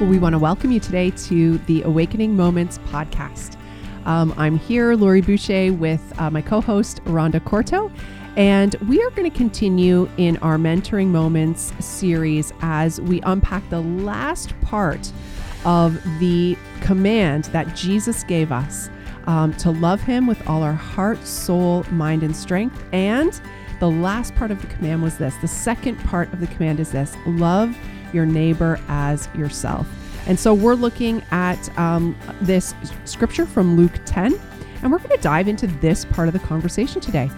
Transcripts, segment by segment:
Well, we want to welcome you today to the Awakening Moments podcast. Um, I'm here, Lori Boucher, with uh, my co host, Rhonda Corto, and we are going to continue in our Mentoring Moments series as we unpack the last part of the command that Jesus gave us um, to love Him with all our heart, soul, mind, and strength. And the last part of the command was this the second part of the command is this love your neighbor as yourself. And so we're looking at um, this scripture from Luke 10, and we're going to dive into this part of the conversation today.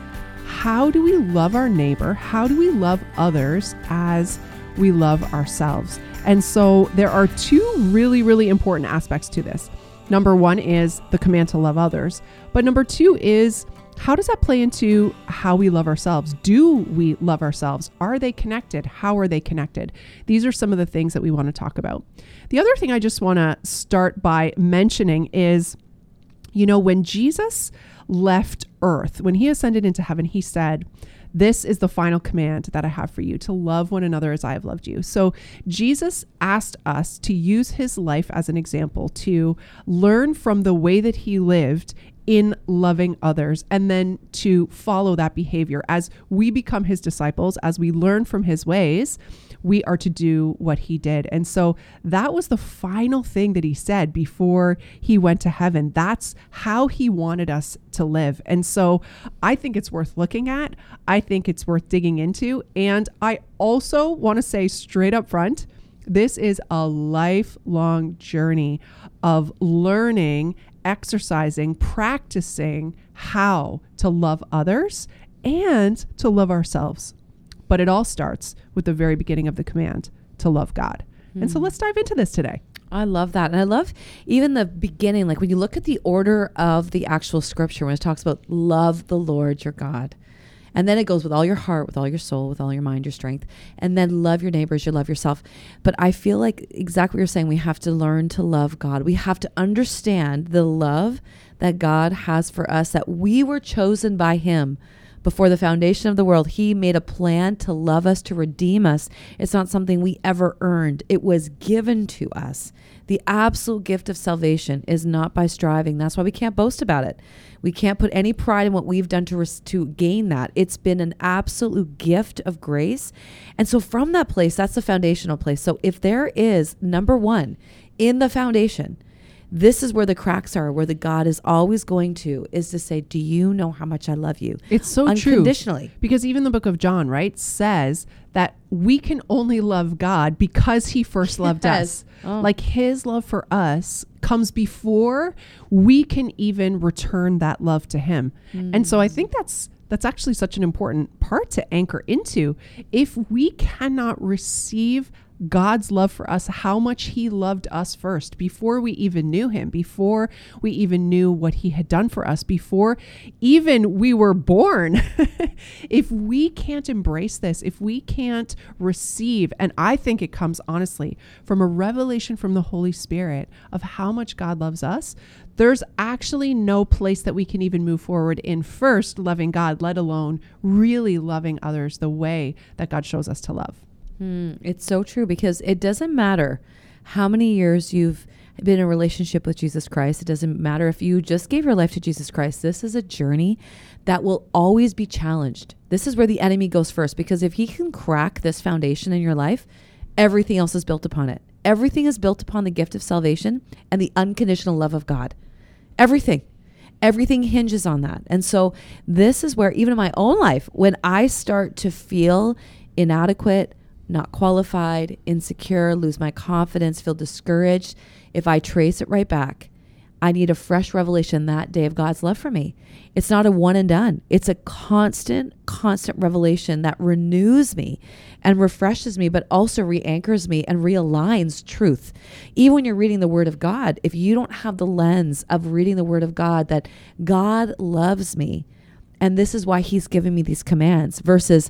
How do we love our neighbor? How do we love others as we love ourselves? And so there are two really, really important aspects to this. Number one is the command to love others, but number two is how does that play into how we love ourselves? Do we love ourselves? Are they connected? How are they connected? These are some of the things that we want to talk about. The other thing I just want to start by mentioning is you know, when Jesus left earth, when he ascended into heaven, he said, this is the final command that I have for you to love one another as I have loved you. So, Jesus asked us to use his life as an example to learn from the way that he lived in loving others and then to follow that behavior. As we become his disciples as we learn from his ways we are to do what he did. And so that was the final thing that he said before he went to heaven. That's how he wanted us to live. And so i think it's worth looking at. I think it's worth digging into. And i also want to say straight up front this is a lifelong journey of learning exercising, practicing how to love others and to love ourselves. But it all starts with the very beginning of the command to love God. Mm. And so hmm. let's dive into this today. I love that. And I love even the beginning, like when you look at the order of the actual scripture, when it talks about love the Lord your God. And then it goes with all your heart, with all your soul, with all your mind, your strength. And then love your neighbors, you love yourself. But I feel like exactly what you're saying, we have to learn to love God. We have to understand the love that God has for us, that we were chosen by Him before the foundation of the world, He made a plan to love us, to redeem us. It's not something we ever earned, it was given to us. The absolute gift of salvation is not by striving. That's why we can't boast about it. We can't put any pride in what we've done to, res- to gain that. It's been an absolute gift of grace. And so, from that place, that's the foundational place. So, if there is number one in the foundation, this is where the cracks are, where the God is always going to is to say, Do you know how much I love you? It's so unconditionally. True. Because even the book of John, right, says that we can only love God because he first loved yes. us. Oh. Like his love for us comes before we can even return that love to him. Mm. And so I think that's that's actually such an important part to anchor into. If we cannot receive God's love for us, how much He loved us first before we even knew Him, before we even knew what He had done for us, before even we were born. if we can't embrace this, if we can't receive, and I think it comes honestly from a revelation from the Holy Spirit of how much God loves us, there's actually no place that we can even move forward in first loving God, let alone really loving others the way that God shows us to love. Mm, it's so true because it doesn't matter how many years you've been in a relationship with Jesus Christ. It doesn't matter if you just gave your life to Jesus Christ. This is a journey that will always be challenged. This is where the enemy goes first because if he can crack this foundation in your life, everything else is built upon it. Everything is built upon the gift of salvation and the unconditional love of God. Everything. Everything hinges on that. And so, this is where, even in my own life, when I start to feel inadequate, not qualified, insecure, lose my confidence, feel discouraged, if I trace it right back, I need a fresh revelation that day of God's love for me. It's not a one and done. It's a constant, constant revelation that renews me and refreshes me, but also re anchors me and realigns truth. Even when you're reading the Word of God, if you don't have the lens of reading the Word of God that God loves me, and this is why He's giving me these commands, versus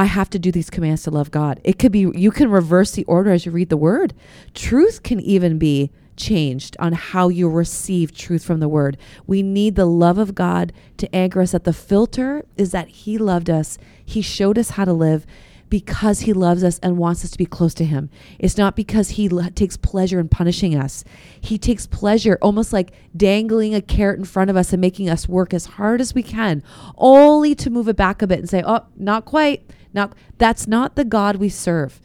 I have to do these commands to love God. It could be, you can reverse the order as you read the word. Truth can even be changed on how you receive truth from the word. We need the love of God to anchor us that the filter is that He loved us, He showed us how to live. Because he loves us and wants us to be close to him. It's not because he takes pleasure in punishing us. He takes pleasure almost like dangling a carrot in front of us and making us work as hard as we can, only to move it back a bit and say, "Oh, not quite." Not that's not the God we serve.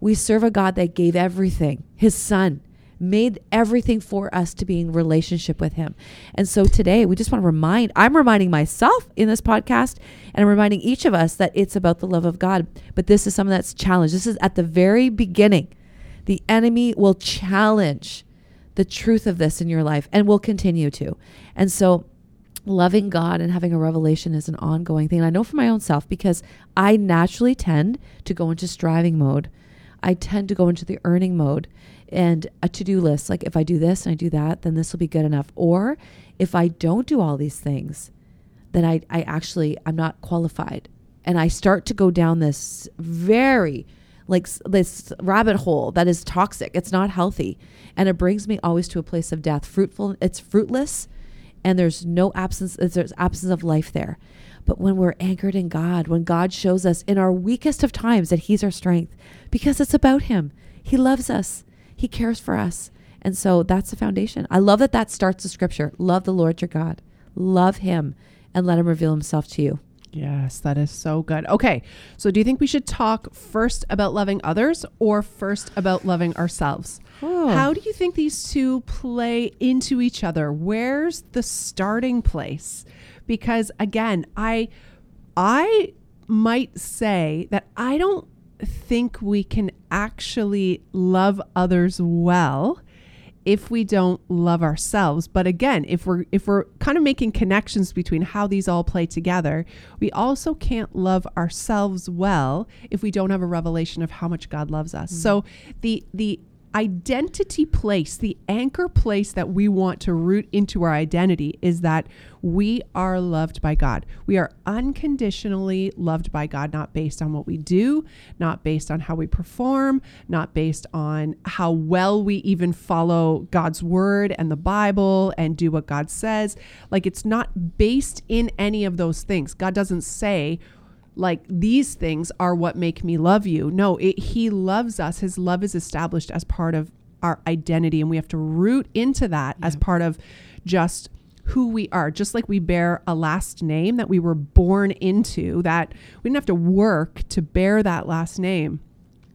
We serve a God that gave everything, his son, made everything for us to be in relationship with him. And so today we just want to remind, I'm reminding myself in this podcast and I'm reminding each of us that it's about the love of God. But this is something that's challenged. This is at the very beginning. The enemy will challenge the truth of this in your life and will continue to. And so loving God and having a revelation is an ongoing thing. And I know for my own self because I naturally tend to go into striving mode. I tend to go into the earning mode and a to-do list like if i do this and i do that then this will be good enough. Or if i don't do all these things then i, I actually i'm not qualified. And i start to go down this very like this rabbit hole that is toxic. It's not healthy. And it brings me always to a place of death. Fruitful it's fruitless and there's no absence there's absence of life there. But when we're anchored in god when god shows us in our weakest of times that he's our strength because it's about him. He loves us he cares for us. And so that's the foundation. I love that that starts the scripture. Love the Lord your God. Love him and let him reveal himself to you. Yes, that is so good. Okay. So do you think we should talk first about loving others or first about loving ourselves? Oh. How do you think these two play into each other? Where's the starting place? Because again, I I might say that I don't think we can actually love others well if we don't love ourselves but again if we're if we're kind of making connections between how these all play together we also can't love ourselves well if we don't have a revelation of how much God loves us mm-hmm. so the the identity place, the anchor place that we want to root into our identity is that we are loved by God. We are unconditionally loved by God, not based on what we do, not based on how we perform, not based on how well we even follow God's word and the Bible and do what God says. Like it's not based in any of those things. God doesn't say, like these things are what make me love you. No, it, he loves us. His love is established as part of our identity, and we have to root into that yeah. as part of just who we are. Just like we bear a last name that we were born into, that we didn't have to work to bear that last name.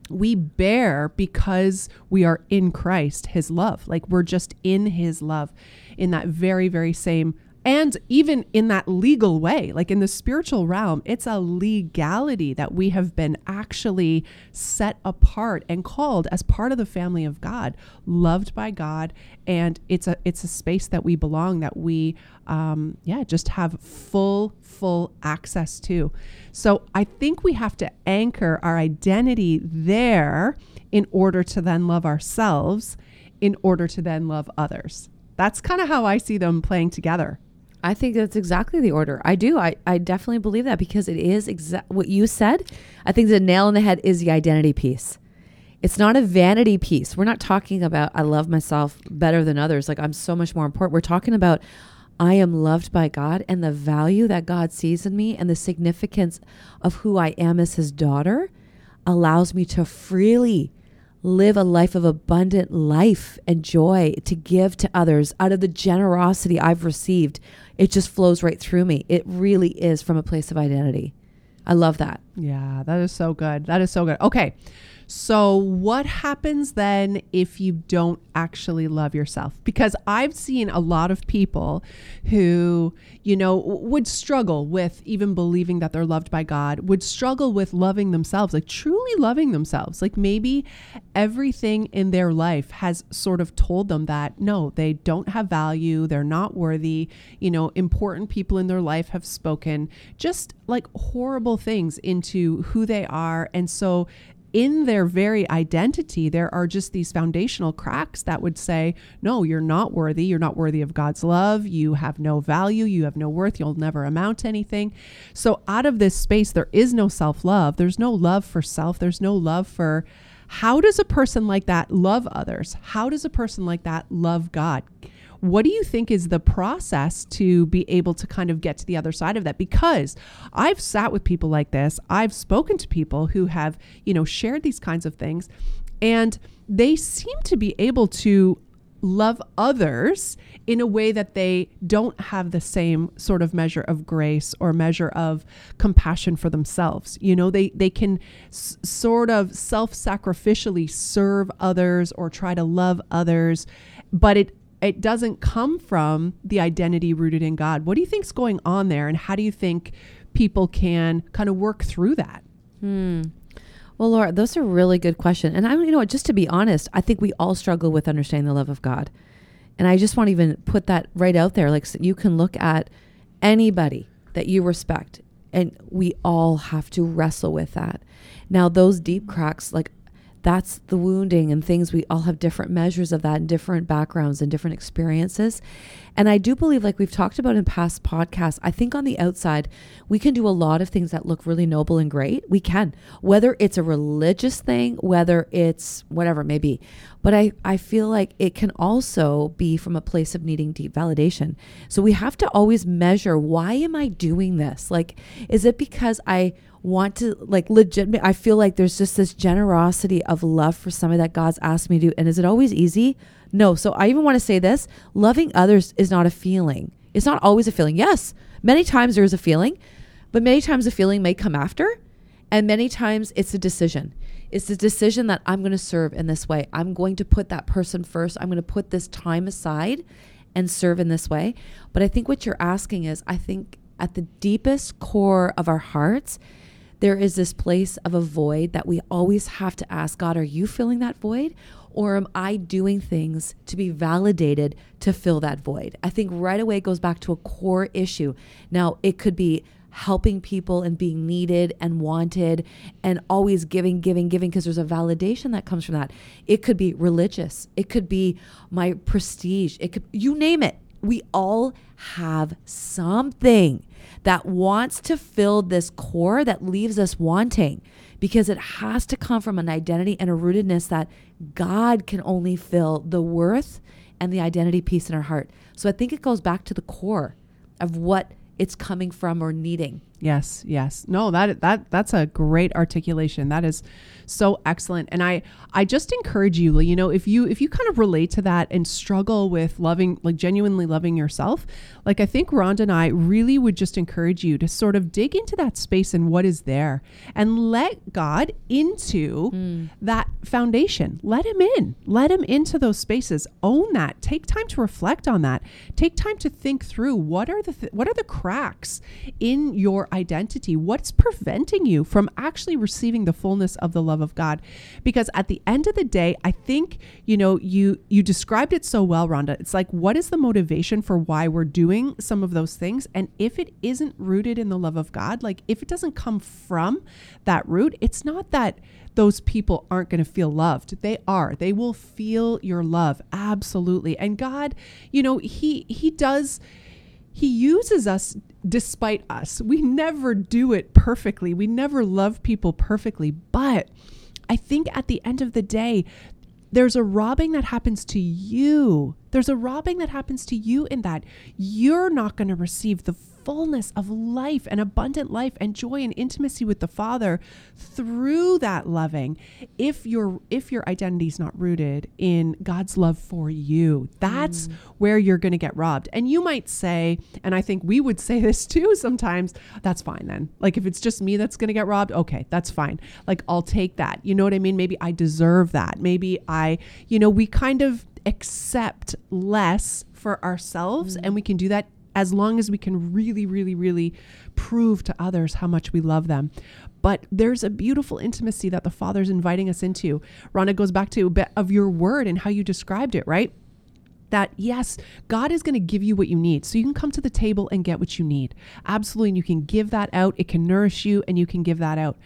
We bear because we are in Christ, His love. Like we're just in His love in that very, very same and even in that legal way, like in the spiritual realm, it's a legality that we have been actually set apart and called as part of the family of God, loved by God, and it's a it's a space that we belong, that we, um, yeah, just have full full access to. So I think we have to anchor our identity there in order to then love ourselves, in order to then love others. That's kind of how I see them playing together. I think that's exactly the order. I do. I, I definitely believe that because it is exact what you said. I think the nail in the head is the identity piece. It's not a vanity piece. We're not talking about I love myself better than others. Like I'm so much more important. We're talking about I am loved by God and the value that God sees in me and the significance of who I am as his daughter allows me to freely live a life of abundant life and joy to give to others out of the generosity I've received. It just flows right through me. It really is from a place of identity. I love that. Yeah, that is so good. That is so good. Okay. So, what happens then if you don't actually love yourself? Because I've seen a lot of people who, you know, would struggle with even believing that they're loved by God, would struggle with loving themselves, like truly loving themselves. Like maybe everything in their life has sort of told them that no, they don't have value, they're not worthy. You know, important people in their life have spoken just like horrible things into who they are. And so in their very identity, there are just these foundational cracks that would say, no, you're not worthy. You're not worthy of God's love. You have no value. You have no worth. You'll never amount to anything. So, out of this space, there is no self love. There's no love for self. There's no love for how does a person like that love others? How does a person like that love God? What do you think is the process to be able to kind of get to the other side of that? Because I've sat with people like this, I've spoken to people who have, you know, shared these kinds of things, and they seem to be able to love others in a way that they don't have the same sort of measure of grace or measure of compassion for themselves. You know, they they can s- sort of self-sacrificially serve others or try to love others, but it it doesn't come from the identity rooted in God. What do you think's going on there and how do you think people can kind of work through that? Hmm. Well, Lori, those are really good questions. And I, you know, just to be honest, I think we all struggle with understanding the love of God. And I just want to even put that right out there. Like so you can look at anybody that you respect, and we all have to wrestle with that. Now, those deep cracks, like that's the wounding and things we all have different measures of that and different backgrounds and different experiences and i do believe like we've talked about in past podcasts i think on the outside we can do a lot of things that look really noble and great we can whether it's a religious thing whether it's whatever it may be but i i feel like it can also be from a place of needing deep validation so we have to always measure why am i doing this like is it because i want to like legitimate I feel like there's just this generosity of love for somebody that God's asked me to do. And is it always easy? No. So I even want to say this loving others is not a feeling. It's not always a feeling. Yes, many times there is a feeling, but many times a feeling may come after. And many times it's a decision. It's a decision that I'm going to serve in this way. I'm going to put that person first. I'm going to put this time aside and serve in this way. But I think what you're asking is I think at the deepest core of our hearts, there is this place of a void that we always have to ask God, are you filling that void? Or am I doing things to be validated to fill that void? I think right away it goes back to a core issue. Now, it could be helping people and being needed and wanted and always giving, giving, giving, because there's a validation that comes from that. It could be religious, it could be my prestige, it could, you name it. We all have something that wants to fill this core that leaves us wanting because it has to come from an identity and a rootedness that God can only fill the worth and the identity piece in our heart. So I think it goes back to the core of what it's coming from or needing. Yes, yes. No, that that that's a great articulation. That is so excellent. And I I just encourage you, you know, if you if you kind of relate to that and struggle with loving like genuinely loving yourself, like I think Rhonda and I really would just encourage you to sort of dig into that space and what is there and let God into mm. that foundation. Let him in. Let him into those spaces. Own that. Take time to reflect on that. Take time to think through what are the th- what are the cracks in your identity? What's preventing you from actually receiving the fullness of the love of God? Because at the end of the day, I think, you know, you you described it so well, Rhonda. It's like what is the motivation for why we're doing some of those things? And if it isn't rooted in the love of God, like if it doesn't come from that root, it's not that those people aren't going to feel loved. They are. They will feel your love absolutely. And God, you know, he he does he uses us despite us. We never do it perfectly. We never love people perfectly. But I think at the end of the day, there's a robbing that happens to you. There's a robbing that happens to you in that you're not going to receive the fullness of life and abundant life and joy and intimacy with the Father through that loving if your if your identity is not rooted in God's love for you. That's mm. where you're going to get robbed. And you might say, and I think we would say this too sometimes, that's fine then. Like if it's just me that's going to get robbed, okay, that's fine. Like I'll take that. You know what I mean? Maybe I deserve that. Maybe I, you know, we kind of accept less for ourselves mm. and we can do that as long as we can really, really, really prove to others how much we love them. But there's a beautiful intimacy that the Father's inviting us into. Rhonda goes back to a bit of your word and how you described it, right? that yes, God is going to give you what you need. So you can come to the table and get what you need. Absolutely. And you can give that out. It can nourish you and you can give that out.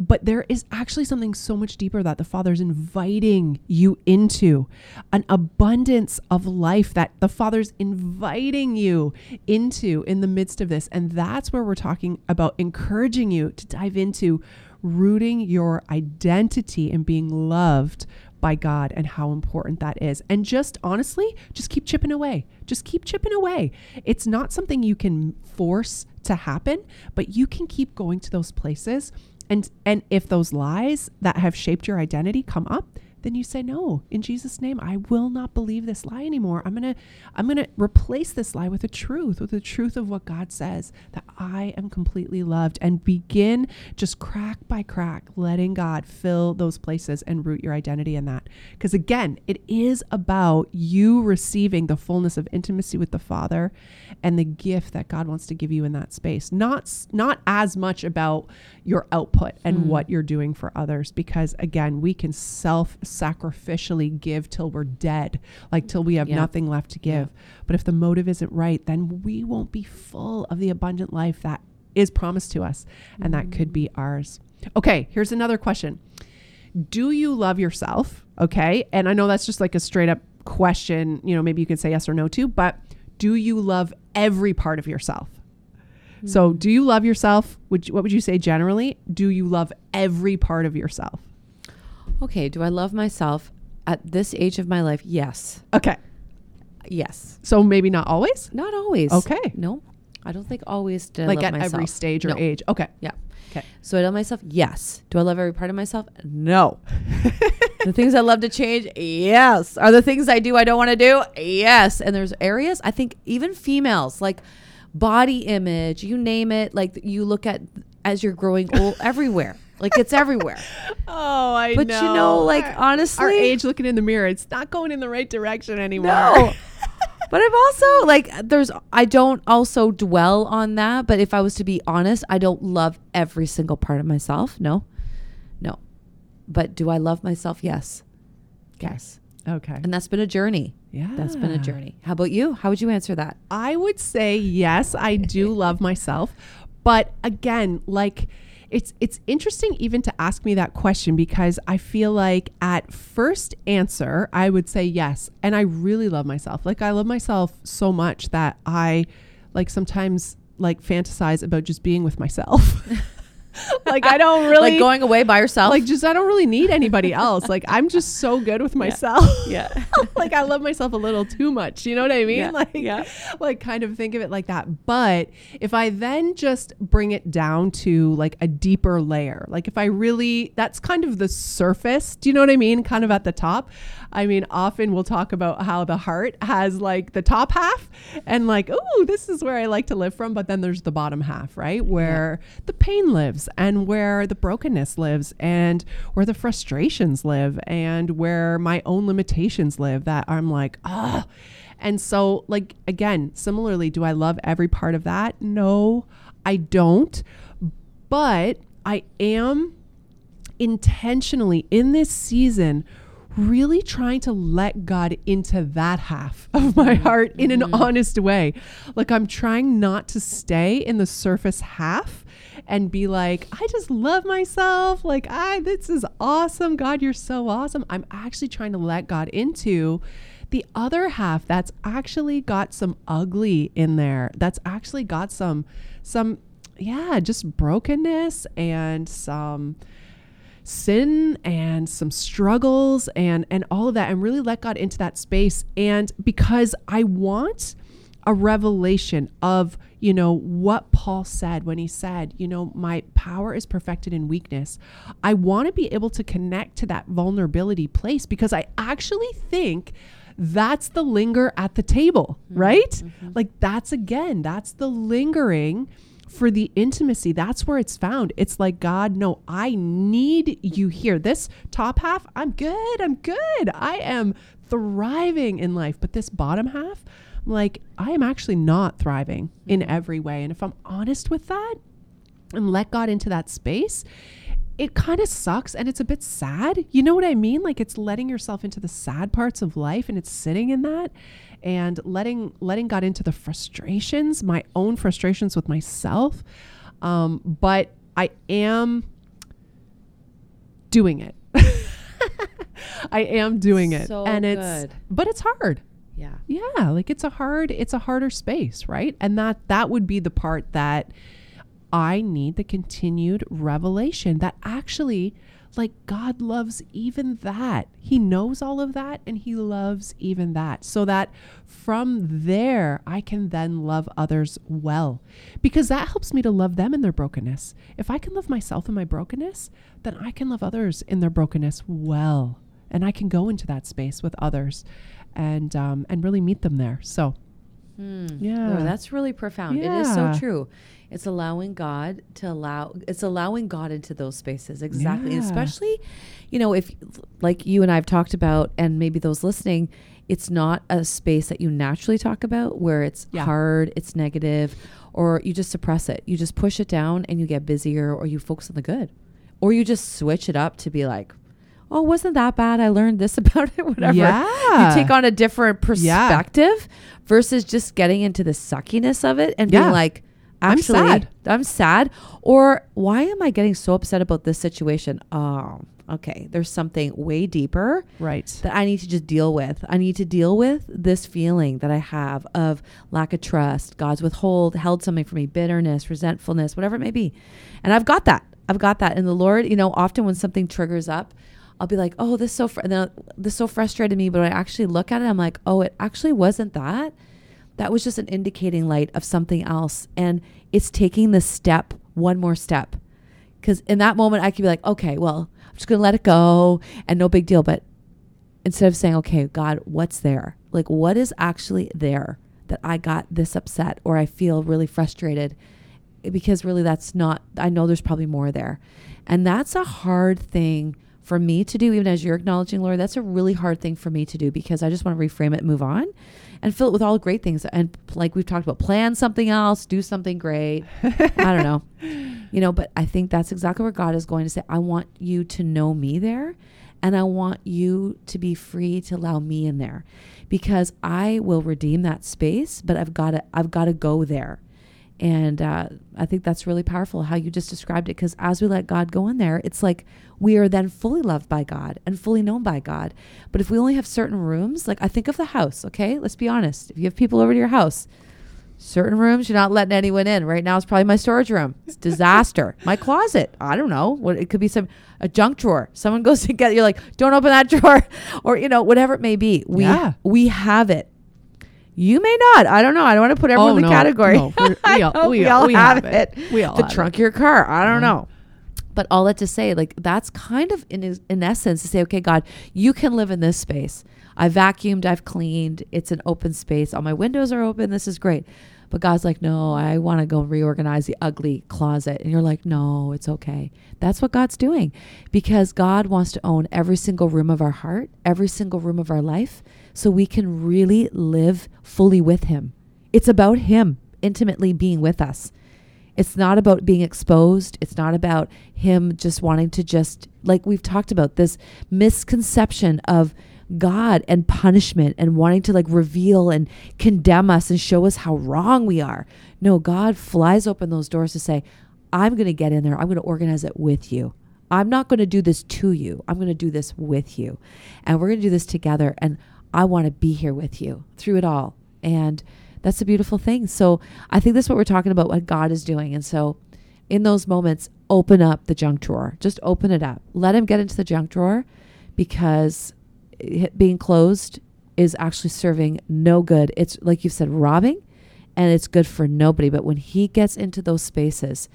But there is actually something so much deeper that the Father's inviting you into an abundance of life that the Father's inviting you into in the midst of this. And that's where we're talking about encouraging you to dive into rooting your identity and being loved by God and how important that is. And just honestly, just keep chipping away. Just keep chipping away. It's not something you can force to happen, but you can keep going to those places. And and if those lies that have shaped your identity come up, then you say no in jesus name i will not believe this lie anymore. I'm gonna i'm gonna replace this lie with the truth with the truth of what god says that i am completely loved and begin just crack by crack letting god fill those places and root your identity in that. Because again it is about you receiving the fullness of intimacy with the father and the gift that god wants to give you in that space. Not not as much about your output and mm. what you're doing for others because again we can self sacrificially give till we're dead, like till we have yeah. nothing left to give. Yeah. But if the motive isn't right, then we won't be full of the abundant life that is promised to us and mm. that could be ours. Okay, here's another question. Do you love yourself? Okay. And I know that's just like a straight up question. You know, maybe you can say yes or no to, but do you love every part of yourself? So, mm. do you love yourself? Would you, what would you say generally? Do you love every part of yourself? Okay, do I love myself at this age of my life? Yes. Okay. Yes. So maybe not always? Not always. Okay. No. I don't think always did like I love at myself. every stage or no. age. Okay. Yeah. Okay. So I love myself? Yes. Do I love every part of myself? No. the things I love to change? Yes. Are the things I do I don't want to do? Yes. And there's areas I think even females like body image, you name it, like you look at as you're growing old everywhere. Like it's everywhere. oh, I but know. you know, like our, honestly, our age looking in the mirror, it's not going in the right direction anymore. No. but I'm also like, there's, I don't also dwell on that. But if I was to be honest, I don't love every single part of myself. No, no. But do I love myself? Yes. Yes. Okay. And that's been a journey. Yeah. That's been a journey. How about you? How would you answer that? I would say yes, I do love myself. But again, like, it's it's interesting even to ask me that question because I feel like at first answer I would say yes and I really love myself. Like I love myself so much that I like sometimes like fantasize about just being with myself. like I don't really like going away by yourself. Like just I don't really need anybody else. Like I'm just so good with myself. Yeah. yeah. like I love myself a little too much. You know what I mean? Yeah. Like yeah. like kind of think of it like that. But if I then just bring it down to like a deeper layer, like if I really that's kind of the surface. Do you know what I mean? Kind of at the top. I mean, often we'll talk about how the heart has like the top half and like, oh, this is where I like to live from. But then there's the bottom half, right? Where yeah. the pain lives and where the brokenness lives and where the frustrations live and where my own limitations live that I'm like, ah. And so, like, again, similarly, do I love every part of that? No, I don't. But I am intentionally in this season really trying to let God into that half of my mm-hmm. heart in mm-hmm. an honest way. Like I'm trying not to stay in the surface half and be like, I just love myself. Like, I, this is awesome. God, you're so awesome. I'm actually trying to let God into the other half that's actually got some ugly in there. That's actually got some, some, yeah, just brokenness and some, sin and some struggles and and all of that and really let God into that space and because I want a revelation of you know what Paul said when he said you know my power is perfected in weakness I want to be able to connect to that vulnerability place because I actually think that's the linger at the table mm-hmm. right mm-hmm. like that's again that's the lingering for the intimacy, that's where it's found. It's like, God, no, I need you here. This top half, I'm good. I'm good. I am thriving in life. But this bottom half, I'm like, I am actually not thriving in mm-hmm. every way. And if I'm honest with that and let God into that space, it kind of sucks and it's a bit sad. You know what I mean? Like it's letting yourself into the sad parts of life and it's sitting in that and letting letting God into the frustrations, my own frustrations with myself. Um, but I am doing it. I am doing it. So and it's good. but it's hard. Yeah. Yeah, like it's a hard it's a harder space, right? And that that would be the part that I need the continued revelation that actually like God loves even that. He knows all of that and he loves even that. So that from there, I can then love others well because that helps me to love them in their brokenness. If I can love myself in my brokenness, then I can love others in their brokenness well. And I can go into that space with others and, um, and really meet them there. So, Mm. Yeah. Lori, that's really profound. It is so true. It's allowing God to allow it's allowing God into those spaces. Exactly. Yeah. Especially, you know, if like you and I've talked about and maybe those listening, it's not a space that you naturally talk about where it's Yeah. hard, it's negative, or you just suppress it. You just push it down and you get busier or you focus on the good. Or you just switch it up to be like, Oh, wasn't that bad? I learned this about it, whatever Yeah. you take on a different Yeah. perspective versus just getting into the suckiness of it and Yeah. being like, I'm sad. I'm sad. Or why am I getting so upset about this situation? Oh, okay. There's something way deeper right. that I need to just deal with. I need to deal with this feeling that I have of lack of trust, God's withhold, held something from me, bitterness, resentfulness, whatever it may be. And I've got that. I've got that. And the Lord, you know, often when something triggers up, I'll be like, oh, this so fr-, then this so frustrated me. But I actually look at it, I'm like, oh, it actually wasn't that. That was just an indicating light of something else. And it's taking the step, one more step. Because in that moment, I could be like, okay, well, I'm just to let it go and no big deal. But instead of saying, okay, God, what's there? Like, what is actually there that I got this upset or I feel really frustrated? Because really, that's not, I know there's probably more there. And that's a hard thing for me to do, even as you're acknowledging, Lori, That's a really hard thing for me to do because I just want to reframe it move on and fill it with all the great things. And like we've talked about, plan something else, do something great. I don't know. You know, but I think that's exactly where God is going to say, I want you to know me there. And I want you to be free to allow me in there because I will redeem that space, but I've got to, I've got to go there. And uh, I think that's really powerful how you just described it. Because as we let God go in there, it's like we are then fully loved by God and fully known by God. But if we only have certain rooms, like I think of the house, okay? Let's be honest. If you have people over to your house, certain rooms you're not letting anyone in. Right now, it's probably my storage room. It's disaster. my closet. I don't know. What it could be some a junk drawer. Someone goes to get. You're like, don't open that drawer, or you know, whatever it may be. We Yeah. we have it. You may not. I don't know. I don't want to put everyone Oh, in the no, category. no, we all- know we all- we have, have it. it. We all the trunk of your car. I don't Yeah. know. But all that to say, like that's kind of in in essence to say, okay, God, you can live in this space. I vacuumed, I've cleaned. It's an open space. All my windows are open. This is great. But God's like, no, I want to go reorganize the ugly closet. And you're like, no, it's okay. That's what God's doing because God wants to own every single room of our heart, every single room of our life, so we can really live fully with Him. It's about Him intimately being with us. It's not about being exposed. It's not about him just wanting to just, like we've talked about, this misconception of God and punishment and wanting to like reveal and condemn us and show us how wrong we are. No, God flies open those doors to say, I'm going to get in there. I'm going to organize it with you. I'm not going to do this to you. I'm going to do this with you. And we're going to do this together. And I want to be here with you through it all. And that's a beautiful thing. So I think that's what we're talking about, what God is doing. And so in those moments, open up the junk drawer. Just open it up. Let him get into the junk drawer because being closed is actually serving no good. It's like you said, robbing, and it's good for nobody. But when he gets into those spaces,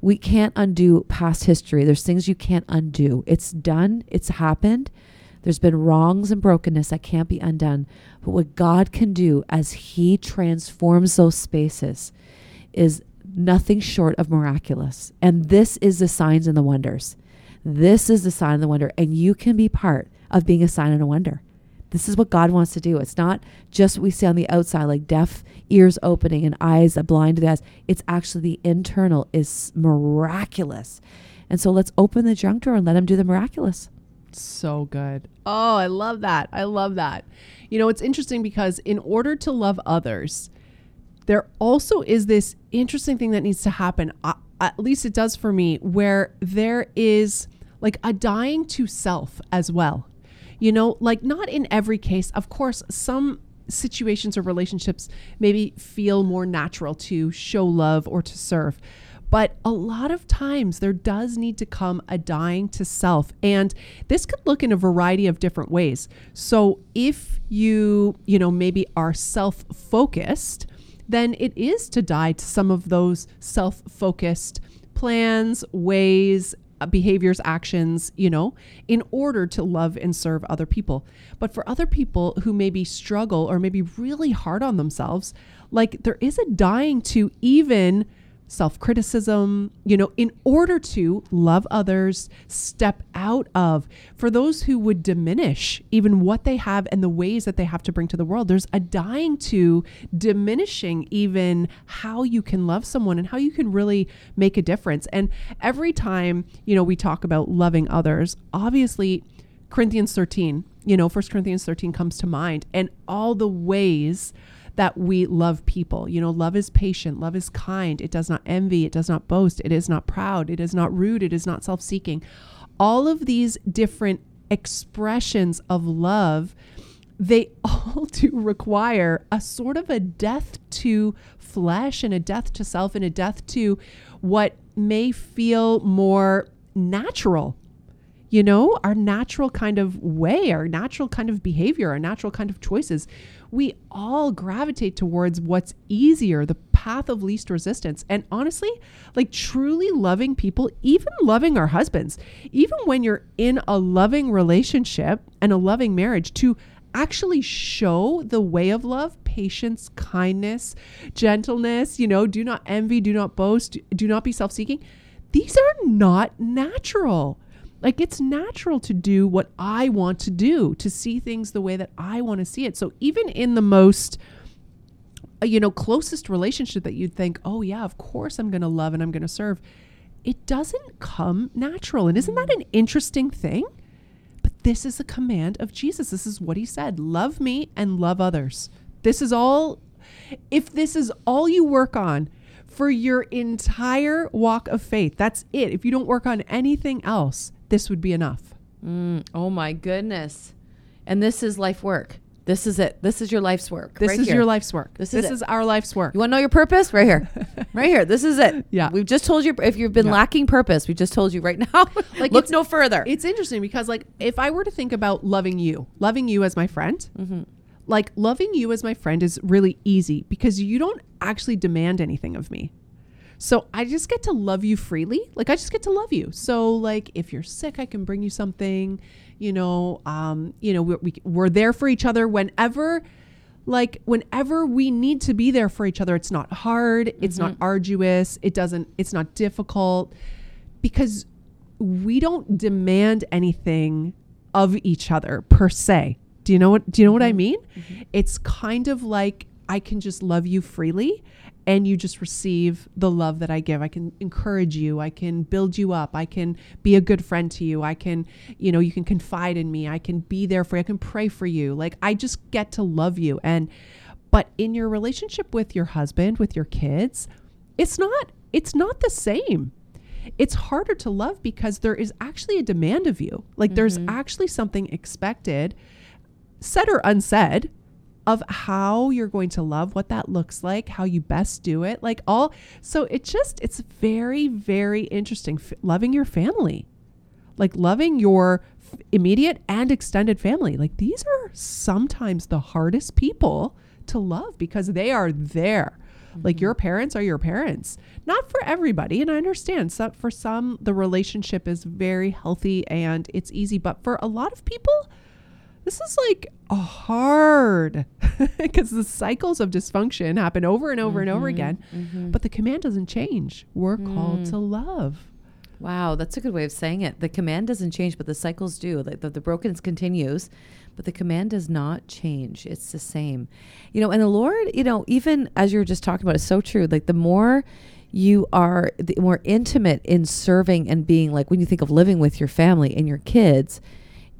we can't undo past history. There's things you can't undo. It's done, it's happened. There's been wrongs and brokenness that can't be undone. But what God can do as He transforms those spaces is nothing short of miraculous. And this is the signs and the wonders. This is the sign and the wonder. And you can be part of being a sign and a wonder. This is what God wants to do. It's not just what we see on the outside, like deaf ears opening and eyes that blind to the eyes. It's actually the internal is miraculous. And so let's open the junk drawer and let him do the miraculous. So good. Oh, I love that. I love that. You know, it's interesting because in order to love others, there also is this interesting thing that needs to happen. Uh, at least it does for me, where there is like a dying to self as well. You know, like not in every case. Of course, some situations or relationships maybe feel more natural to show love or to serve. But a lot of times there does need to come a dying to self. And this could look in a variety of different ways. So if you, you know, maybe are self focused, then it is to die to some of those self focused plans, ways, uh, behaviors, actions, you know, in order to love and serve other people. But for other people who maybe struggle or maybe really hard on themselves, like there is a dying to even self criticism, you know, in order to love others, step out of, for those who would diminish even what they have and the ways that they have to bring to the world, there's a dying to diminishing even how you can love someone and how you can really make a difference. And every time, you know, we talk about loving others, obviously, Corinthians 13, you know, First Corinthians 13 comes to mind and all the ways that we love people. You know, love is patient, love is kind, it does not envy, it does not boast, it is not proud, it is not rude, it is not self seeking. All of these different expressions of love, they all do require a sort of a death to flesh and a death to self and a death to what may feel more natural you know, our natural kind of way, our natural kind of behavior, our natural kind of choices. We all gravitate towards what's easier, the path of least resistance. And honestly, like truly loving people, even loving our husbands, even when you're in a loving relationship and a loving marriage, to actually show the way of love, patience, kindness, gentleness, you know, do not envy, do not boast, do not be self seeking. These are not natural. Like it's natural to do what I want to do, to see things the way that I want to see it. So even in the most uh, you know closest relationship that you'd think, "Oh yeah, of course I'm going to love and I'm going to serve." It doesn't come natural. And isn't that an interesting thing? But this is a command of Jesus. This is what he said. Love me and love others. This is all if this is all you work on for your entire walk of faith, that's it. If you don't work on anything else, this would be enough. Mm, oh my goodness. And this is life work. This is it. This is your life's work. This right is here. your life's work. This This, is is, our life's work. You want to know your purpose? Right here. right here. This is it. Yeah. We've just told you if you've been Yeah. lacking purpose, we just told you right now. Like, look no further. It's interesting because, like, if I were to think about loving you, loving you as my friend, Mm-hmm. like, loving you as my friend is really easy because you don't actually demand anything of me. So I just get to love you freely. Like, I just get to love you. So, like, if you're sick, I can bring you something. You know, um, you know, we're, we, we're there for each other whenever. Like whenever we need to be there for each other, it's not hard, it's not mm-hmm. arduous, it doesn't, it's not difficult because we don't demand anything of each other per se. Do you know what do you know what I mm-hmm. mean? Mm-hmm. It's kind of like I can just love you freely and you just receive the love that I give. I can encourage you, I can build you up, I can be a good friend to you. I can, you know, you can confide in me. I can be there for you. I can pray for you. Like I just get to love you and but in your relationship with your husband, with your kids, it's not it's not the same it's harder to love because there is actually a demand of you. Like there's mm-hmm. actually something expected, said or unsaid, of how you're going to love, what that looks like, how you best do it. Like all, so it just, it's very, very interesting. F- loving your family, like loving your f- immediate and extended family. Like these are sometimes the hardest people to love because they are there. Like mm-hmm. your parents are your parents. Not for everybody, and I understand. So for some, the relationship is very healthy and it's easy, but for a lot of people, this is like a hard because the cycles of dysfunction happen over and over and over mm-hmm, again. Mm-hmm. But the command doesn't change. We're called to mm. love. Wow, that's a good way of saying it. The command doesn't change, but the cycles do. Like the, the brokenness continues, but the command does not change. It's the same. You know, and the Lord, you know, even as you were just talking about, it's so true. Like the more you are, the more intimate in serving and being like when you think of living with your family and your kids,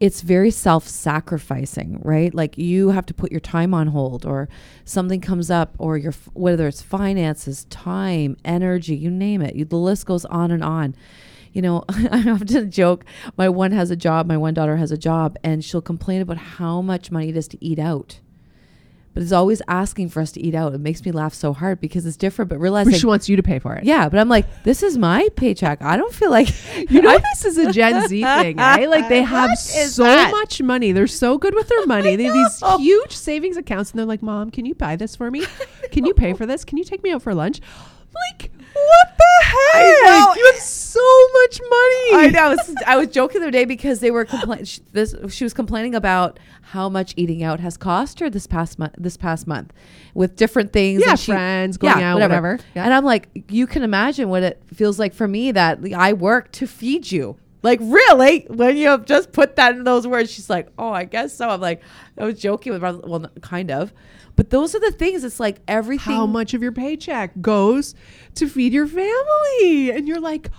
it's very self-sacrificing, right? Like you have to put your time on hold or something comes up or your whether it's finances, time, energy, you name it. You, the list goes on and on. You know, I often joke, my one has a job, my one daughter has a job and she'll complain about how much money it is to eat out. But is always asking for us to eat out. It makes me laugh so hard because it's different, but realizing, she wants you to pay for it. yeah, but I'm like, this is my paycheck. I don't feel like, You know, this is a Gen Z thing, eh? Like they have so that? much money. They're so good with their money. They have these huge savings accounts, and they're like, "Mom, can you buy this for me? Can you pay for this? Can you take me out for lunch?" Like, what the heck? You have so much money. I know. I was, I was joking the other day because they were complaining. She, this she was complaining about how much eating out has cost her this past month. This past month, with different things. Yeah, and she- friends, going out, whatever. Yeah. And I'm like, you can imagine what it feels like for me that I work to feed you. Like really, when you have just put that in those words, she's like, "Oh, I guess so." I'm like, I was joking with, my, well, kind of, but those are the things. It's like everything. How much of your paycheck goes to feed your family? And you're like,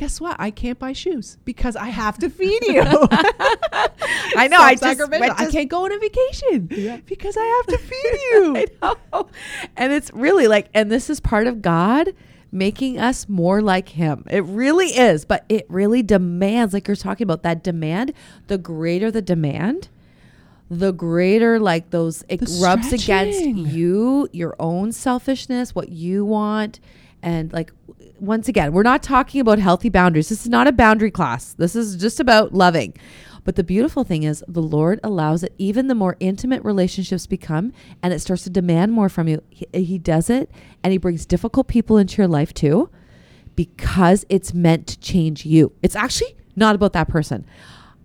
guess what? I can't buy shoes because I have to feed you. I know. I just. I I can't go on a vacation because I have to feed you. I know. And it's really like, and this is part of God making us more like Him. It really is, but it really demands, like you're talking about, that demand. The greater the demand, the greater like those it The rubs against you, your own selfishness, what you want, and like. Once again, we're not talking about healthy boundaries. This is not a boundary class. This is just about loving. But the beautiful thing is, the Lord allows it, even the more intimate relationships become, and it starts to demand more from you. He, he does it, and He brings difficult people into your life too, because it's meant to change you. It's actually not about that person.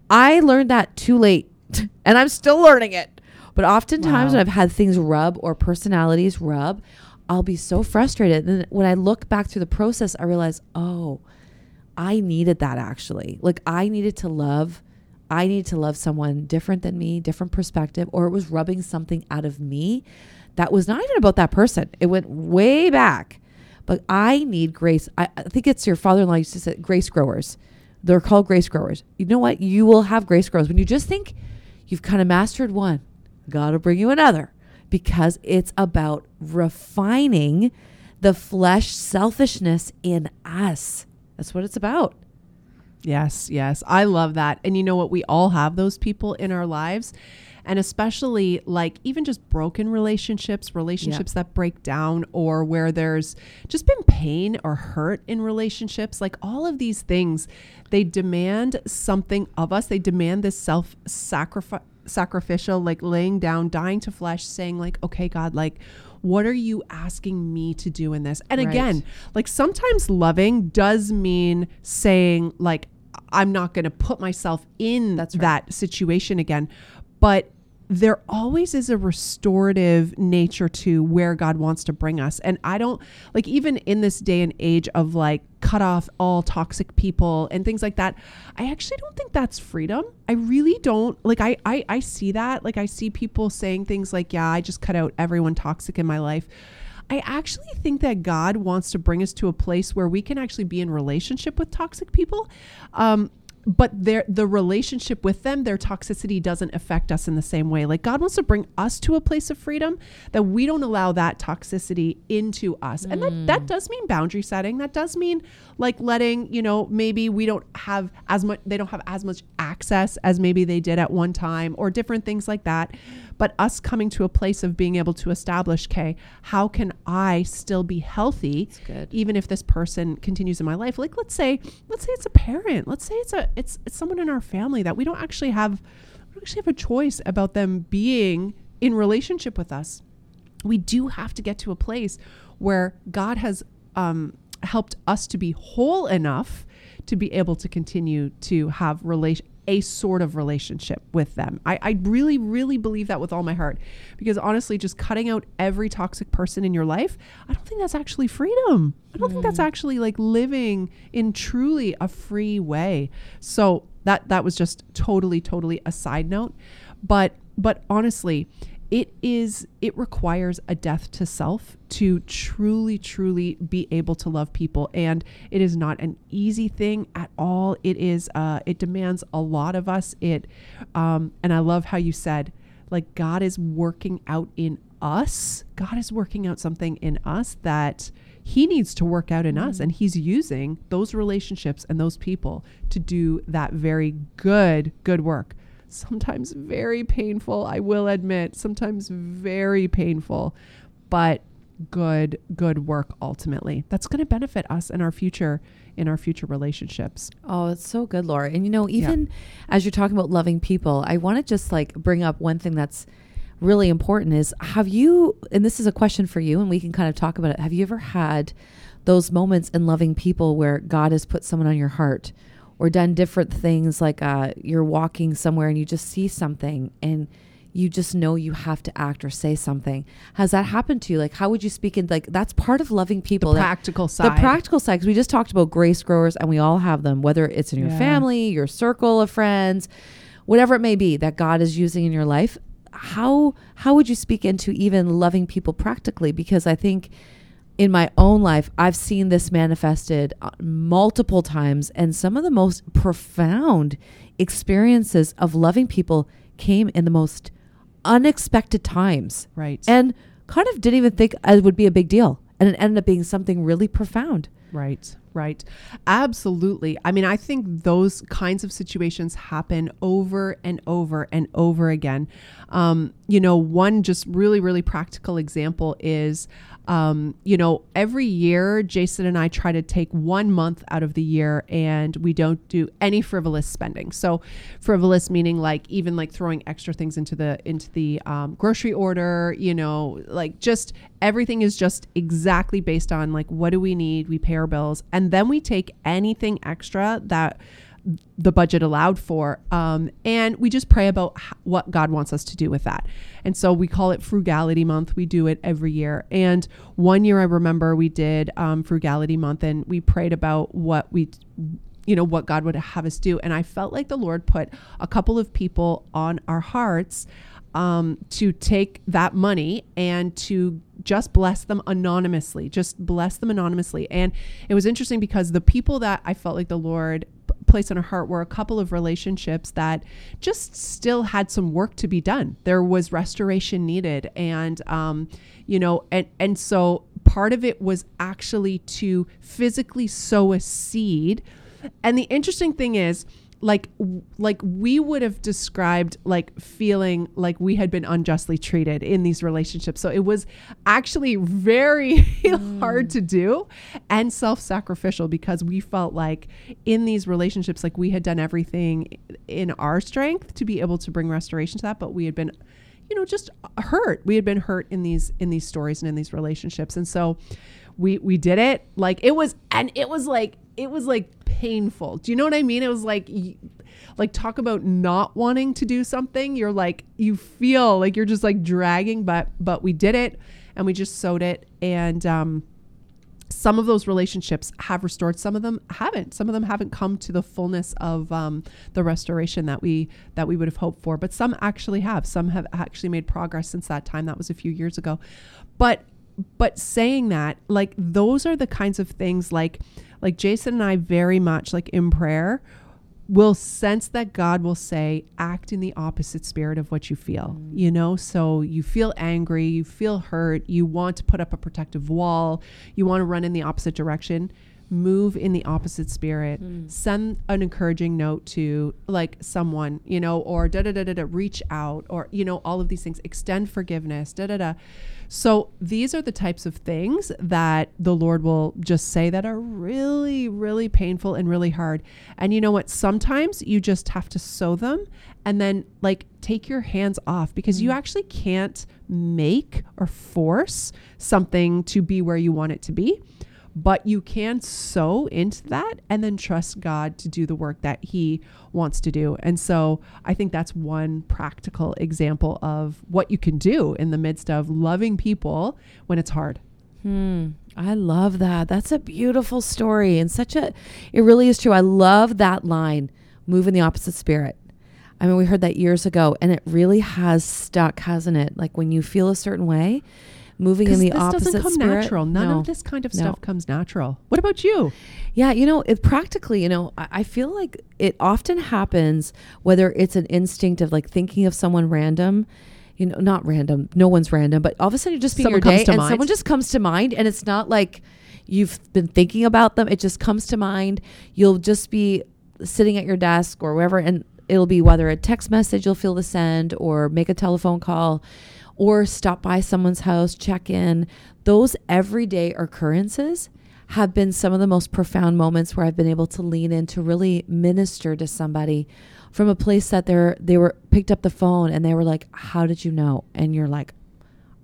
I learned that too late, and I'm still learning it. But oftentimes, Wow. when I've had things rub or personalities rub, I'll be so frustrated. And when I look back through the process, I realize, oh, I needed that actually. Like I needed to love I needed to love someone different than me, different perspective, or it was rubbing something out of me that was not even about that person. It went way back. But I need grace. I, I think it's your father in law used to say grace growers. They're called grace growers. You know what? You will have grace growers. When you just think you've kind of mastered one, God will bring you another because it's about refining the flesh selfishness in us. That's what it's about. Yes, yes. I love that. And you know what? We all have those people in our lives. And especially like even just broken relationships, relationships that break down, or where there's just been pain or hurt in relationships, like all of these things, they demand something of us. They demand this self sacrifice sacrificial like laying down dying to flesh saying like okay god like what are you asking me to do in this and Right. again like sometimes loving does mean saying like i'm not going to put myself in right. that situation again but there always is a restorative nature to where God wants to bring us. And I don't like even in this day and age of like cut off all toxic people and things like that. I actually don't think that's freedom. I really don't like I I, I see that. Like I see people saying things like, yeah, I just cut out everyone toxic in my life. I actually think that God wants to bring us to a place where we can actually be in relationship with toxic people. Um, but their the relationship with them, their toxicity doesn't affect us in the same way. Like God wants to bring us to a place of freedom that we don't allow that toxicity into us. And that, that does mean boundary setting. That does mean like letting, you know, maybe we don't have as much they don't have as much access as maybe they did at one time or different things like that. But us coming to a place of being able to establish, okay, how can I still be healthy even if this person continues in my life? Like let's say let's say it's a parent. Let's say it's a it's, it's someone in our family that we don't actually have we don't actually have a choice about them being in relationship with us. We do have to get to a place where god has um, helped us to be whole enough to be able to continue to have relation a sort of relationship with them. I, I really, really believe that with all my heart. Because honestly, just cutting out every toxic person in your life, I don't think that's actually freedom. I don't think that's mm. actually like living in truly a free way. So that that was just totally, totally a side note. But but honestly, it is it requires a death to self to truly truly be able to love people. And it is not an easy thing at all. It is uh it demands a lot of us. It um and i love how you said like god is working out in us. God is working out something in us that he needs to work out in us. And he's using those relationships and those people to do that very good good work sometimes very painful, I will admit, sometimes very painful, but good good work ultimately. That's going to benefit us in our future in our future relationships. Oh, it's so good, Lori. And you know, even as you're talking about loving people, I want to just like bring up one thing that's really important is have you and this is a question for you and we can kind of talk about it. Have you ever had those moments in loving people where God has put someone on your heart or done different things like uh, you're walking somewhere and you just see something and you just know you have to act or say something. Has that happened to you? Like, how would you speak in like that's part of loving people. The practical side. the practical side, because we just talked about grace growers, and we all have them, whether it's in your Yeah. family, your circle of friends, whatever it may be that God is using in your life. How how would you speak into even loving people practically? Because I think in my own life, I've seen this manifested uh, multiple times, and some of the most profound experiences of loving people came in the most unexpected times right. and kind of didn't even think it would be a big deal. And it ended up being something really profound. Right, right. Absolutely. I mean, I think those kinds of situations happen over and over and over again. Um, you know, one just really, really practical example is, um, you know, every year Jason and I try to take one month out of the year and we don't do any frivolous spending. So, frivolous meaning like even like throwing extra things into the into the um, grocery order. You know, like just everything is just exactly based on like what do we need. We pay our bills and then we take anything extra that the budget allowed for. Um, and we just pray about h- what God wants us to do with that. And so we call it Frugality Month. We do it every year. And one year I remember we did um, Frugality Month and we prayed about what we you know what God would have us do and I felt like the Lord put a couple of people on our hearts um, to take that money and to just bless them anonymously, just bless them anonymously. And it was interesting because the people that I felt like the Lord p- in her heart were a couple of relationships that just still had some work to be done. There was restoration needed, and um, you know, and and so part of it was actually to physically sow a seed. And the interesting thing is like like we would have described like feeling like we had been unjustly treated in these relationships. So it was actually very hard to do and self-sacrificial because we felt like in these relationships like we had done everything in our strength to be able to bring restoration to that but we had been you know just hurt. We had been hurt in these in these stories and in these relationships. And so we we did it. Like it was and it was like it was like painful. Do you know what i mean? It was like like talk about not wanting to do something. You're like you feel like you're just like dragging but but we did it and we just sowed it. And um some of those relationships have restored. Some of them haven't. Some of them haven't come to the fullness of um, the restoration that we that we would have hoped for. But some actually have. Some have actually made progress since that time. That was a few years ago. But but saying that like those are the kinds of things like like jason and i very much like in prayer will sense that God will say, act in the opposite spirit of what you feel. Mm. You know, so you feel angry, you feel hurt, you want to put up a protective wall, you want to run in the opposite direction. Move in the opposite spirit. Hmm. Send an encouraging note to like someone, you know, or da da da da da. Reach out, or you know, all of these things. Extend forgiveness. Da da da. So these are the types of things that the Lord will just say that are really, really painful and really hard. And you know what? Sometimes you just have to sow them and then like take your hands off because you hmm. actually can't make or force something to be where you want it to be. But you can sow into that and then trust God to do the work that He wants to do. And so I think that's one practical example of what you can do in the midst of loving people when it's hard. Hmm. I love that. That's a beautiful story and such a, it really is true. I love that line, move in the opposite spirit. I mean, we heard that years ago and it really has stuck, hasn't it? Like when you feel a certain way, moving in the this opposite doesn't come spirit. natural. None No. of this kind of No. stuff comes natural. What about you? Yeah, you know, it practically, you know, I, I feel like it often happens whether it's an instinct of like thinking of someone random, you know, not random, no one's random, but all of a sudden you're just being Someone your day and mind. someone just comes to mind and it's not like you've been thinking about them, it just comes to mind. You'll just be sitting at your desk or wherever and it'll be whether a text message you'll feel to send or make a telephone call or stop by someone's house, check in. Those everyday occurrences have been some of the most profound moments where I've been able to lean in to really minister to somebody from a place that they're they were picked up the phone and they were like, "How did you know?" And you're like,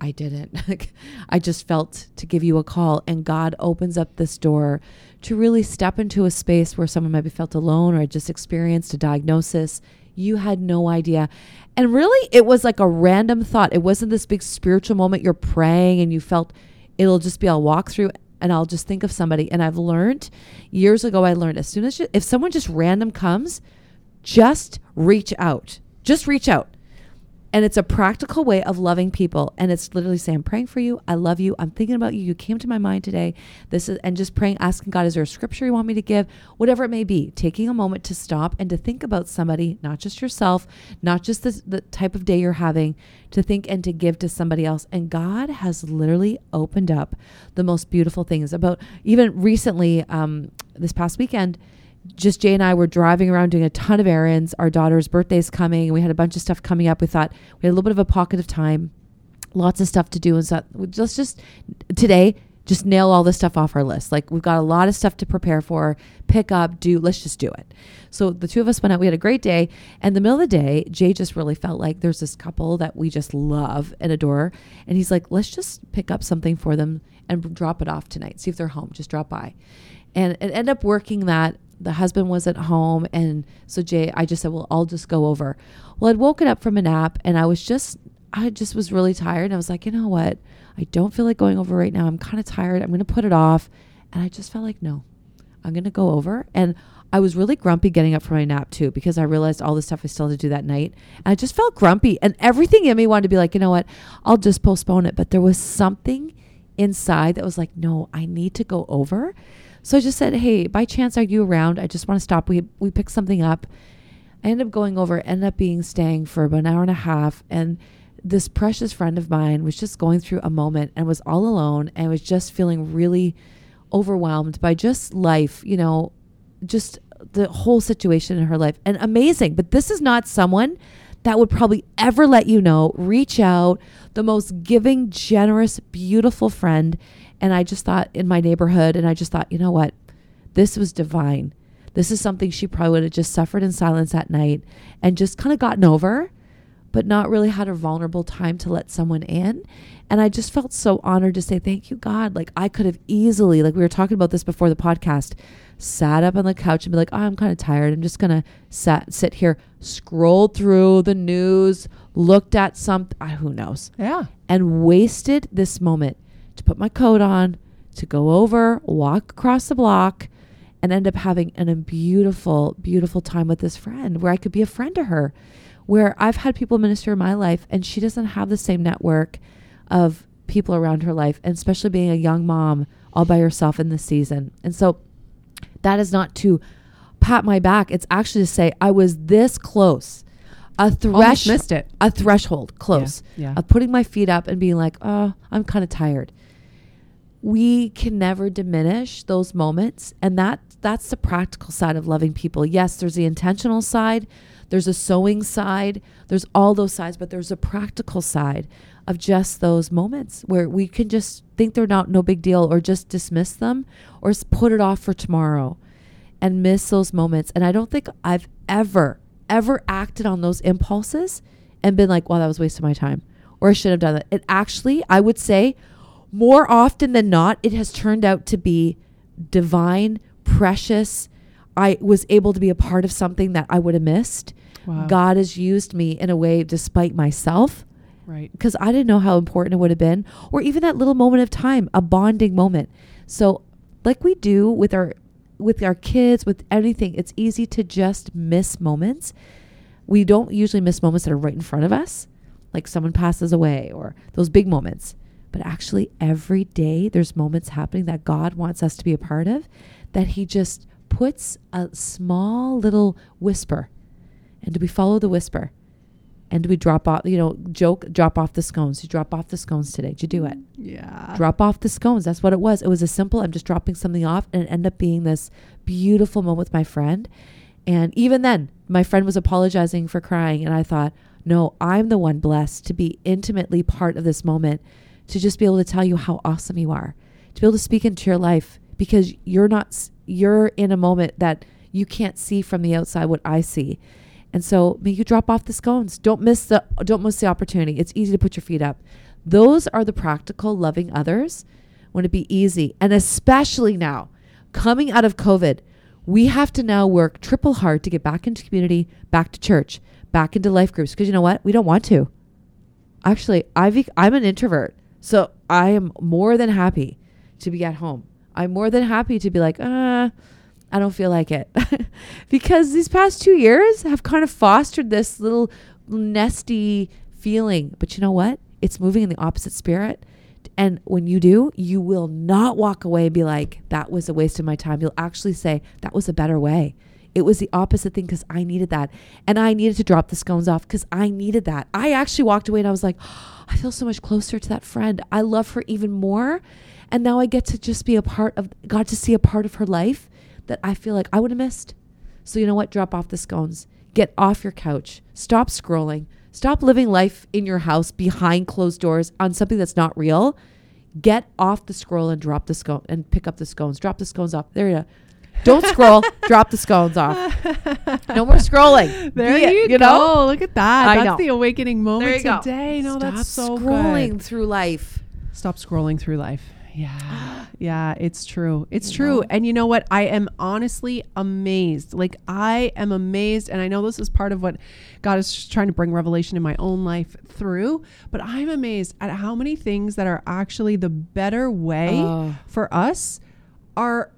"I didn't. I just felt to give you a call." And God opens up this door to really step into a space where someone might be felt alone or just experienced a diagnosis. You had no idea. And really, it was like a random thought. It wasn't this big spiritual moment you're praying and you felt it'll just be I'll walk through and I'll just think of somebody. And I've learned years ago, I learned as soon as you, if someone just random comes, just reach out. Just reach out. And it's a practical way of loving people. And it's literally saying, I'm praying for you. I love you. I'm thinking about you. You came to my mind today. This is, and just praying, asking God, is there a scripture you want me to give? Whatever it may be, taking a moment to stop and to think about somebody, not just yourself, not just the, the type of day you're having, to think and to give to somebody else. And God has literally opened up the most beautiful things. About even recently, um, this past weekend, just Jay and I were driving around doing a ton of errands. Our daughter's birthday's coming. We had a bunch of stuff coming up. We thought we had a little bit of a pocket of time, lots of stuff to do. And so let's just today, just nail all this stuff off our list. Like we've got a lot of stuff to prepare for, pick up, do, let's just do it. So the two of us went out. We had a great day. And the middle of the day, Jay just really felt like there's this couple that we just love and adore. And he's like, let's just pick up something for them and drop it off tonight. See if they're home. Just drop by. And it ended up working that the husband was at home and so Jay I just said well I'll just go over. Well I'd woken up from a nap and I was just I just was really tired and I was like, "You know what? I don't feel like going over right now. I'm kind of tired. I'm going to put it off." And I just felt like, "No. I'm going to go over." And I was really grumpy getting up from my nap too because I realized all the stuff I still had to do that night. And I just felt grumpy and everything in me wanted to be like, "You know what? I'll just postpone it." But there was something inside that was like, "No, I need to go over." So I just said, "Hey, by chance are you around? I just want to stop. We we picked something up." I ended up going over, ended up being staying for about an hour and a half, and this precious friend of mine was just going through a moment and was all alone and was just feeling really overwhelmed by just life, you know, just the whole situation in her life. And amazing, but this is not someone that would probably ever let you know, reach out, the most giving, generous, beautiful friend and I just thought in my neighborhood, and I just thought, you know what? This was divine. This is something she probably would have just suffered in silence at night and just kind of gotten over, but not really had a vulnerable time to let someone in. And I just felt so honored to say, thank you, God. Like I could have easily, like we were talking about this before the podcast, sat up on the couch and be like, oh, I'm kind of tired. I'm just going to sat, sit here, scroll through the news, looked at something, who knows? Yeah. And wasted this moment to put my coat on, to go over, walk across the block, and end up having an, a beautiful, beautiful time with this friend where I could be a friend to her. Where I've had people minister in my life, and she doesn't have the same network of people around her life, and especially being a young mom all by herself in this season. And so that is not to pat my back. It's actually to say I was this close. A thresh missed it. A threshold close Yeah, yeah. of putting my feet up and being like, oh, I'm kind of tired we can never diminish those moments. And that that's the practical side of loving people. Yes there's the intentional side there's a sowing side there's all those sides but there's a practical side of just those moments where we can just think they're not no big deal or just dismiss them or put it off for tomorrow and miss those moments. And i don't think i've ever ever acted on those impulses and been like well that was a waste of my time or i should have done that. It actually i would say more often than not, it has turned out to be divine, precious. I was able to be a part of something that I would have missed. Wow. God has used me in a way despite myself Right. because I didn't know how important it would have been, or even that little moment of time, a bonding moment. So, like we do with our with our kids, with anything, it's easy to just miss moments. We don't usually miss moments that are right in front of us, like someone passes away or those big moments. But actually, every day there's moments happening that God wants us to be a part of, that He just puts a small little whisper. And do we follow the whisper? And do we drop off, you know, joke, drop off the scones? You drop off the scones today. Did you do it? Yeah. drop off the scones. That's what it was. It was a simple, I'm just dropping something off. And it ended up being this beautiful moment with my friend. And even then, my friend was apologizing for crying. And I thought, no, I'm the one blessed to be intimately part of this moment, to just be able to tell you how awesome you are, to be able to speak into your life because you're not, you're in a moment that you can't see from the outside what I see. And so may you drop off the scones. Don't miss the don't miss the opportunity. It's easy to put your feet up. Those are the practical loving others. Would it be easy? And especially now, coming out of COVID, we have to now work triple hard to get back into community, back to church, back into life groups. Because you know what? We don't want to. Actually, I've, I'm an introvert. So I am more than happy to be at home. I'm more than happy to be like, uh, I don't feel like it. because these past two years have kind of fostered this little nesty feeling. But you know what? It's moving in the opposite spirit. And when you do, you will not walk away and be like, that was a waste of my time. You'll actually say, that was a better way. It was the opposite thing because I needed that. And I needed to drop the scones off because I needed that. I actually walked away and I was like, oh, I feel so much closer to that friend. I love her even more. And now I get to just be a part of, got to see a part of her life that I feel like I would have missed. So you know what? Drop off the scones. Get off your couch. Stop scrolling. Stop living life in your house behind closed doors on something that's not real. Get off the scroll and drop the scone and pick up the scones. Drop the scones off. There you go. Don't scroll. drop the scones off. No more scrolling. There you, you go. know? Look at that. I That's know. the awakening moment There you go. today. No, Stop that's so scrolling good. through life. Stop scrolling through life. Yeah. Yeah, it's true. It's You true. know? And you know what? I am honestly amazed. Like I am amazed and I know this is part of what God is trying to bring revelation in my own life through, but I'm amazed at how many things that are actually the better way Oh. for us are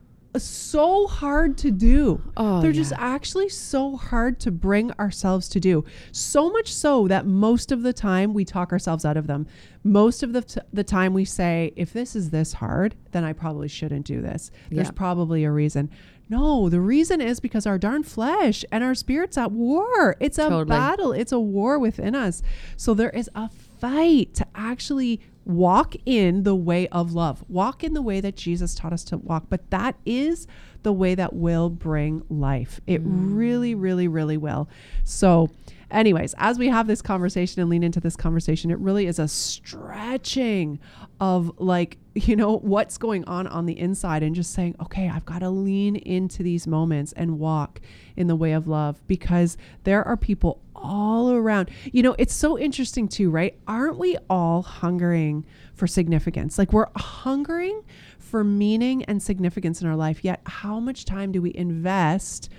so hard to do. Oh, They're just actually so hard to bring ourselves to do. So much so that most of the time we talk ourselves out of them. Most of the, t- the time we say, if this is this hard, then I probably shouldn't do this. There's Yeah. probably a reason. No, the reason is because our darn flesh and our spirit's at war. It's a Totally. battle, it's a war within us. So there is a fight to actually walk in the way of love, walk in the way that Jesus taught us to walk. But that is the way that will bring life. It mm. really, really, really will. So, anyways, as we have this conversation and lean into this conversation, it really is a stretching of like, you know, what's going on on the inside and just saying, okay, I've got to lean into these moments and walk in the way of love because there are people all around. You know, it's so interesting too, right? Aren't we all hungering for significance? Like we're hungering for meaning and significance in our life, yet how much time do we invest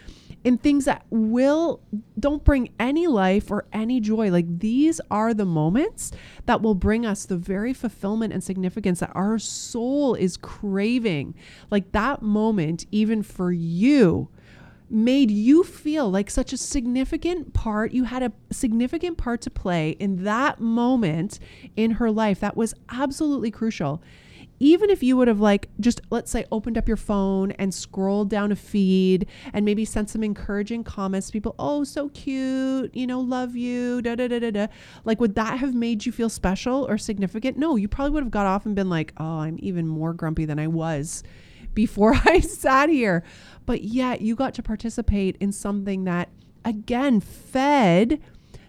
in things that will don't bring any life or any joy like these are the moments that will bring us the very fulfillment and significance that our soul is craving like that moment even for you made you feel like such a significant part you had a significant part to play in that moment in her life that was absolutely crucial. Even if you would have like just let's say opened up your phone and scrolled down a feed and maybe sent some encouraging comments to people oh so cute you know love you da da da da da like would that have made you feel special or significant? No you probably would have got off and been like oh i'm even more grumpy than i was before i sat here but yet you got to participate in something that again fed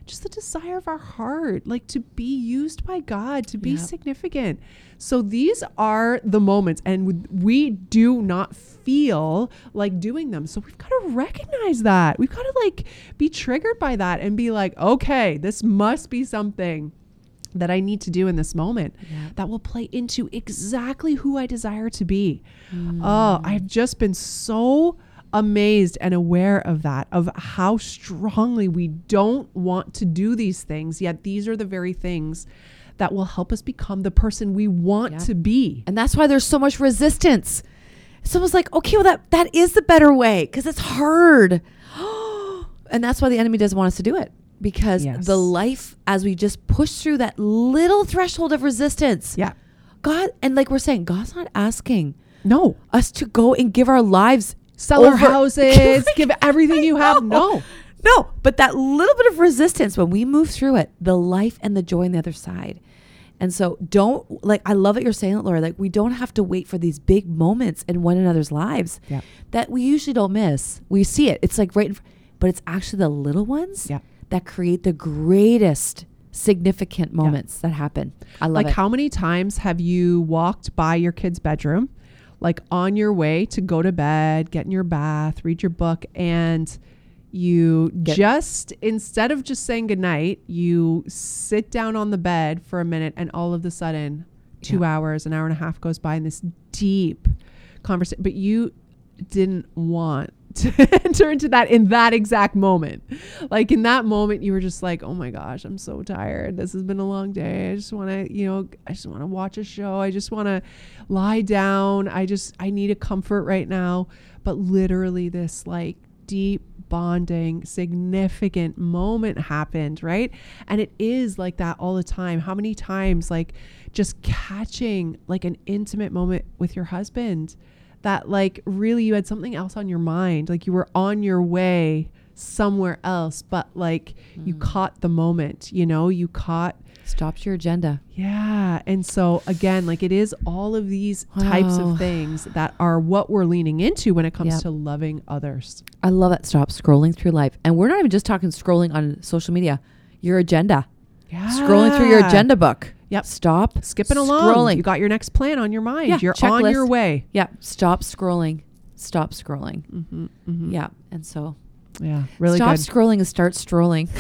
just the desire of our heart, like to be used by God, to be Yep. significant. So these are the moments, and we- we do not feel like doing them. So we've got to recognize that. We've got to like be triggered by that and be like, okay, this must be something that I need to do in this moment Yeah. that will play into exactly who I desire to be. Mm. Oh, I've just been so amazed and aware of that, of how strongly we don't want to do these things, yet these are the very things that will help us become the person we want Yeah. to be. And that's why there's so much resistance. Someone's like, okay, well, that, that is the better way because it's hard. and that's why the enemy doesn't want us to do it because Yes. the life, as we just push through that little threshold of resistance, Yeah. God, and like we're saying, God's not asking No. us to go and give our lives Sell our houses, give everything you have. No. No. No, but that little bit of resistance when we move through it, the life and the joy on the other side. And so don't like I love what you're saying, Lori. Like we don't have to wait for these big moments in one another's lives Yeah. that we usually don't miss. We see it. It's like right in fr- but it's actually the little ones Yeah. That create the greatest significant moments that happen. I love like it. how many times have you walked by your kid's bedroom like on your way to go to bed get in your bath read your book and you Get- just instead of just saying goodnight you sit down on the bed for a minute and all of a sudden two Yeah. hours an hour and a half goes by in this deep conversation but you didn't want to enter into that in that exact moment. Like in that moment, you were just like, "Oh my gosh, I'm so tired. This has been a long day. I just want to, you know, I just want to watch a show. I just want to lie down. I just, I need a comfort right now." But literally, this like deep bonding, significant moment happened, right? And it is like that all the time. How many times, like, just catching like an intimate moment with your husband? That like really you had something else on your mind like you were on your way somewhere else but like you hmm. caught the moment you know you caught Stops your agenda. yeah and so again like it is all of these types of oh. things that are what we're leaning into when it comes Yep. to loving others I love that. Stop scrolling through life. And we're not even just talking scrolling on social media. Your agenda. yeah Scrolling through your agenda book. Yep. Stop skipping along Scrolling. you got your next plan on your mind Yeah, you're on your way Yeah. Stop scrolling. Stop scrolling. mm-hmm, mm-hmm. Yeah. And so yeah really stop good scrolling and start strolling.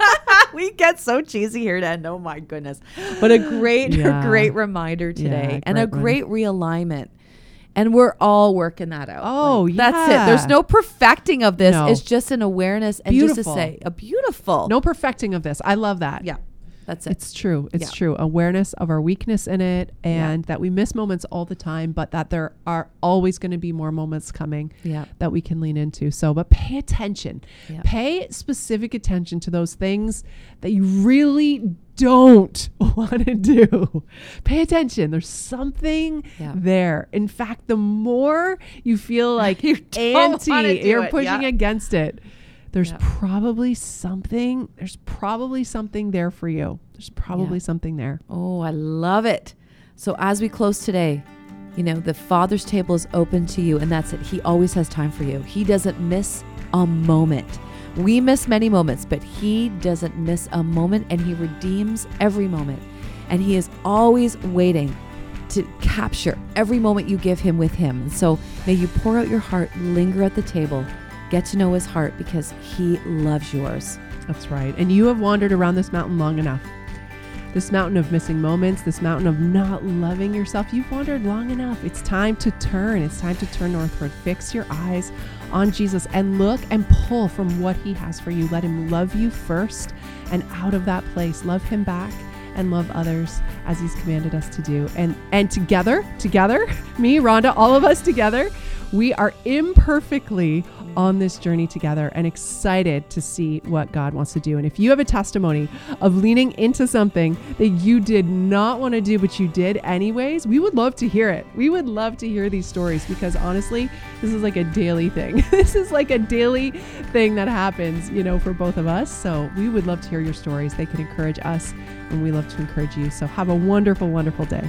we get so cheesy here to end. Oh my goodness. But a great, Yeah. great reminder today Yeah, and a great great realignment. And we're all working that out. Oh, That's yeah. it. There's no perfecting of this. No. It's just an awareness and just to say a beautiful. no perfecting of this i love that Yeah. That's it. It's true. It's Yeah. true. Awareness of our weakness in it and that we miss moments all the time, but that there are always going to be more moments coming yeah. that we can lean into. So, but pay attention. Yeah. Pay specific attention to those things that you really don't want to do. Pay attention. There's something Yeah. there. In fact, the more you feel like You anti, you're it. pushing Yeah. against it. There's Yeah. probably something, there's probably something there for you. There's probably Yeah. something there. Oh, I love it. So as we close today, you know, the Father's table is open to you, and that's it. He always has time for you. He doesn't miss a moment. We miss many moments, but He doesn't miss a moment, and He redeems every moment. And He is always waiting to capture every moment you give Him with Him. And so may you pour out your heart, linger at the table, get to know His heart because He loves yours. That's right. And you have wandered around this mountain long enough. This mountain of missing moments, this mountain of not loving yourself, you've wandered long enough. It's time to turn. It's time to turn northward. Fix your eyes on Jesus and look and pull from what he has for you. Let him love you first and out of that place, love him back and love others as he's commanded us to do. And and together, together, me, Rhonda, all of us together, we are imperfectly on this journey together and excited to see what God wants to do. And if you have a testimony of leaning into something that you did not want to do, but you did anyways, we would love to hear it. We would love to hear these stories because honestly, this is like a daily thing. this is like a daily thing that happens, you know, for both of us. So we would love to hear your stories. They can encourage us and we love to encourage you. So have a wonderful, wonderful day.